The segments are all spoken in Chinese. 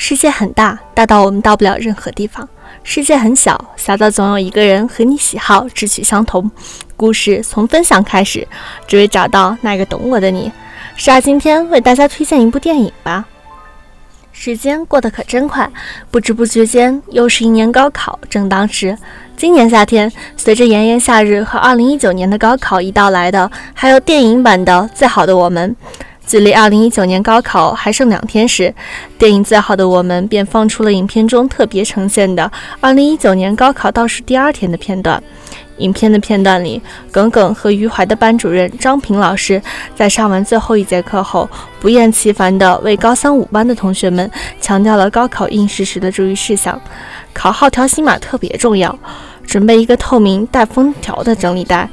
世界很大，大到我们到不了任何地方；世界很小，小到总有一个人和你喜好、志趣相同。故事从分享开始，只为找到那个懂我的你。是啊，今天为大家推荐一部电影吧。时间过得可真快，不知不觉间又是一年高考正当时。今年夏天，随着炎炎夏日和2019年的高考一到来的，还有电影版的《最好的我们》。距离二零一九年高考还剩两天时，电影《最好的我们》便放出了影片中特别呈现的二零一九年高考倒数第二天的片段。影片的片段里，耿耿和余淮的班主任张平老师在上完最后一节课后，不厌其烦地为高三五班的同学们强调了高考应试时的注意事项。考号条形码特别重要，准备一个透明带封条的整理袋。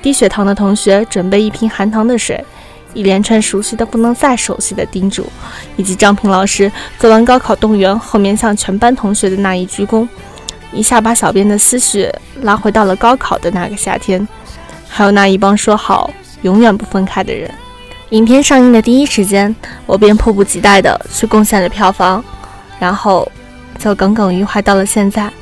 低血糖的同学准备一瓶含糖的水。一连串熟悉的不能再熟悉的叮嘱，以及张平老师做完高考动员后面向全班同学的那一鞠躬，一下把小编的思绪拉回到了高考的那个夏天，还有那一帮说好永远不分开的人。影片上映的第一时间，我便迫不及待地去贡献了票房，然后就耿耿于怀到了现在。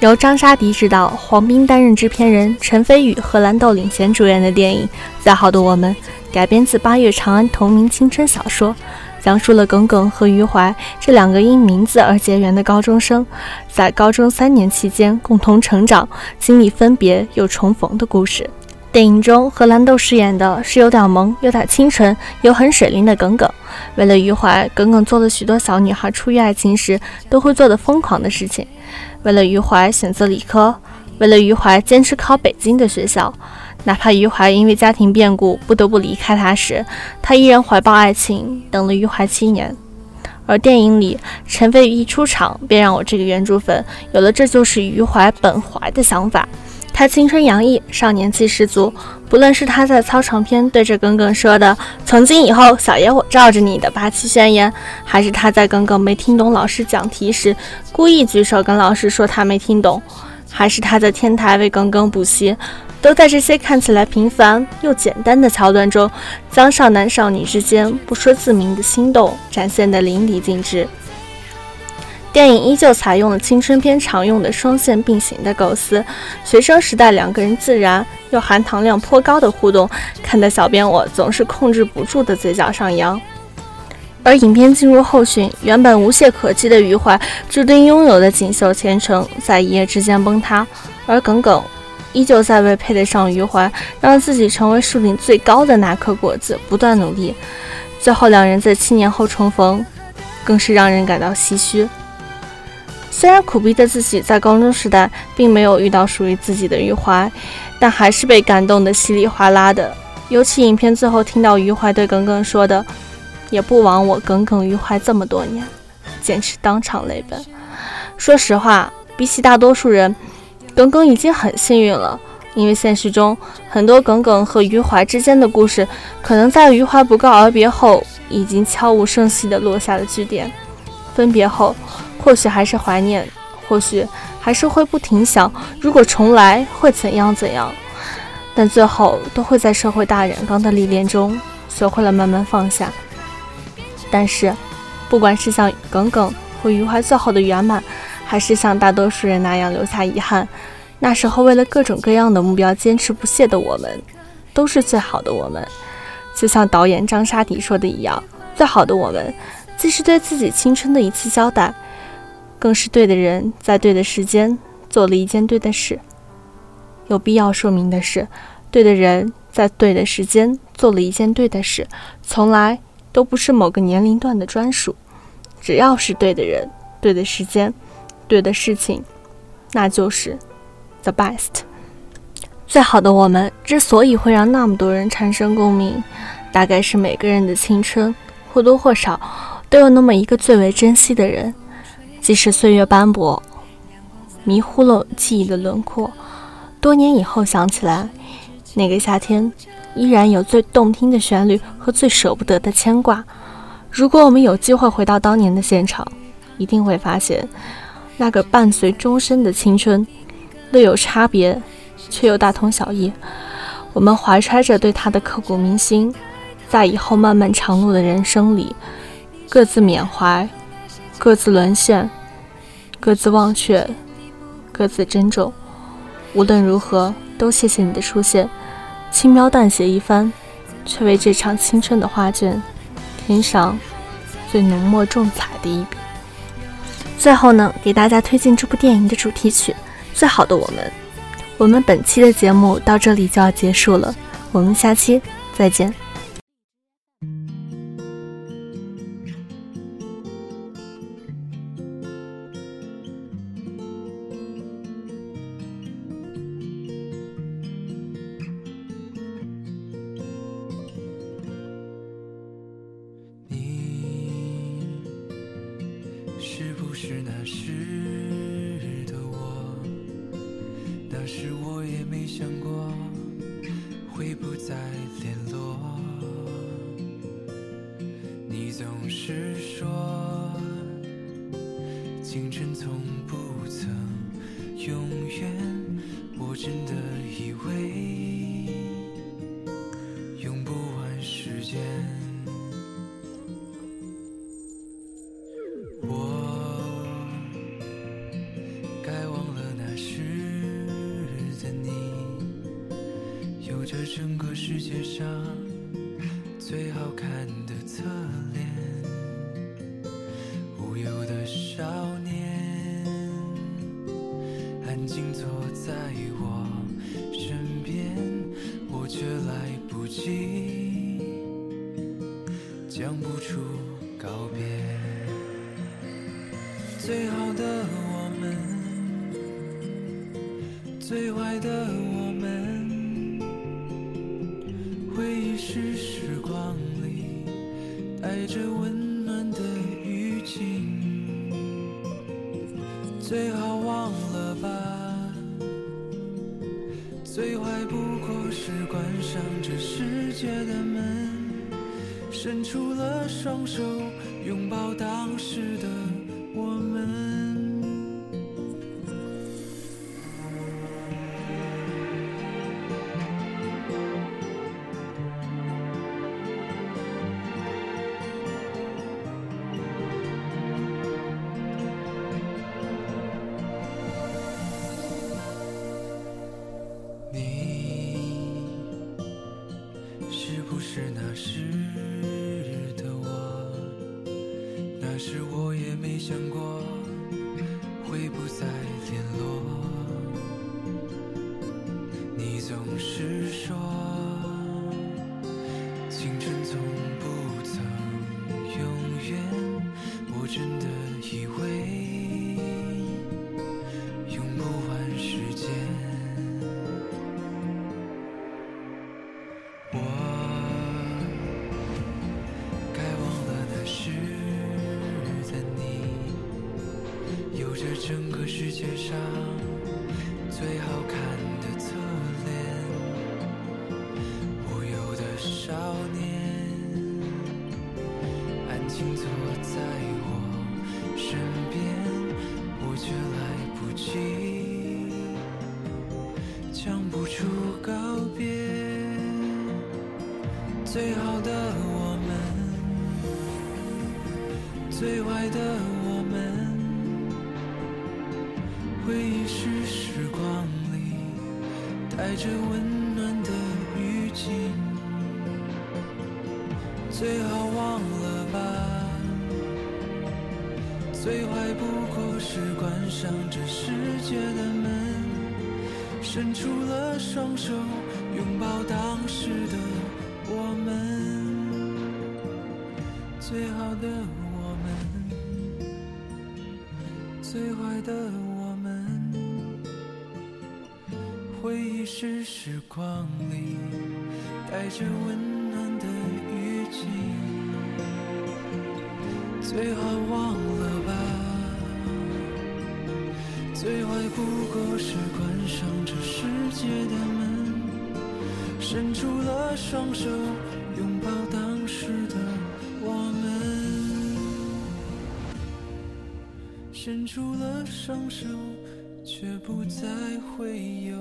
由张沙迪执导，黄斌担任制片人，陈飞宇、荷兰豆领衔主演的电影《再好的我们》。改编自八月长安同名青春小说，讲述了耿耿和余淮这两个因名字而结缘的高中生，在高中三年期间共同成长，经历分别又重逢的故事。电影中，荷兰豆饰演的是有点萌、有点清纯又很水灵的耿耿。为了余淮，耿耿做了许多小女孩初遇爱情时都会做的疯狂的事情。为了余淮，选择理科；为了余淮，坚持考北京的学校。哪怕余淮因为家庭变故不得不离开他时，他依然怀抱爱情，等了余淮七年。而电影里，陈飞宇一出场便让我这个原著粉有了这就是余淮本怀的想法。他青春洋溢，少年气十足。不论是他在操场边对着耿耿说的“从今以后，小爷我罩着你”的霸气宣言，还是他在耿耿没听懂老师讲题时故意举手跟老师说他没听懂，还是他在天台为耿耿补习。都在这些看起来平凡又简单的桥段中，将少男少女之间不说自明的心动展现得淋漓尽致。电影依旧采用了青春片常用的双线并行的构思，学生时代两个人自然又含糖量颇高的互动，看得小编我总是控制不住的嘴角上扬。而影片进入后旬，原本无懈可击的余淮注定拥有的锦绣前程，在一夜之间崩塌，而耿耿。依旧在为配得上余淮，让自己成为树顶最高的那颗果子不断努力。最后两人在七年后重逢，更是让人感到唏嘘。虽然苦逼的自己在高中时代并没有遇到属于自己的余淮，但还是被感动得稀里哗啦的。尤其影片最后听到余淮对耿耿说的“也不枉我耿耿于怀这么多年”，简直当场泪奔。说实话，比起大多数人。耿耿已经很幸运了，因为现实中很多耿耿和余淮之间的故事，可能在余淮不告而别后，已经悄无声息地落下了句点。分别后，或许还是怀念，或许还是会不停想，如果重来会怎样怎样。但最后都会在社会大染缸的历练中，学会了慢慢放下。但是，不管是像耿耿和余淮最后的圆满。还是像大多数人那样留下遗憾。那时候为了各种各样的目标坚持不懈的我们，都是最好的我们。就像导演张沙迪说的一样，最好的我们，既是对自己青春的一次交代，更是对的人在对的时间做了一件对的事。有必要说明的是，对的人在对的时间做了一件对的事，从来都不是某个年龄段的专属。只要是对的人，对的时间。对的事情，那就是 the best。最好的我们之所以会让那么多人产生共鸣，大概是每个人的青春或多或少都有那么一个最为珍惜的人，即使岁月斑驳，迷糊了记忆的轮廓，多年以后想起来，那个夏天依然有最动听的旋律和最舍不得的牵挂。如果我们有机会回到当年的现场，一定会发现。那个伴随终身的青春，略有差别，却又大同小异。我们怀揣着对他的刻骨铭心，在以后漫漫长路的人生里，各自缅怀，各自沦陷，各自忘却，各自珍重。无论如何，都谢谢你的出现，轻描淡写一番，却为这场青春的画卷添上最浓墨重彩的一笔。最后呢，给大家推荐这部电影的主题曲《最好的我们》。我们本期的节目到这里就要结束了，我们下期再见。是不是那时的我？那时我也没想过会不再联络。你总是说青春从不曾永远我真的以为是整个世界上最好看的侧脸，无忧的少年，安静坐在我身边，我却来不及讲不出告别。最好的我们，最坏的我。这温暖的雨景，最好忘了吧，最坏不过是关上这世界的门。伸出了双手，拥抱当时的是那时的我那时我也没？想过会不再联络，你总是说青春从不曾永远，我真的最好看的侧脸，无忧的少年，安静坐在我身边，我却来不及讲不出告别。最好的我们，最坏的我带着温暖的雨季，最好忘了吧，最坏不过是关上这世界的门，伸出了双手拥抱当时的我们，最好的我们，最坏的我。回忆是时光里带着温暖的雨季，最好忘了吧，最坏不过是关上这世界的门，伸出了双手拥抱当时的我们，伸出了双手，却不再会有。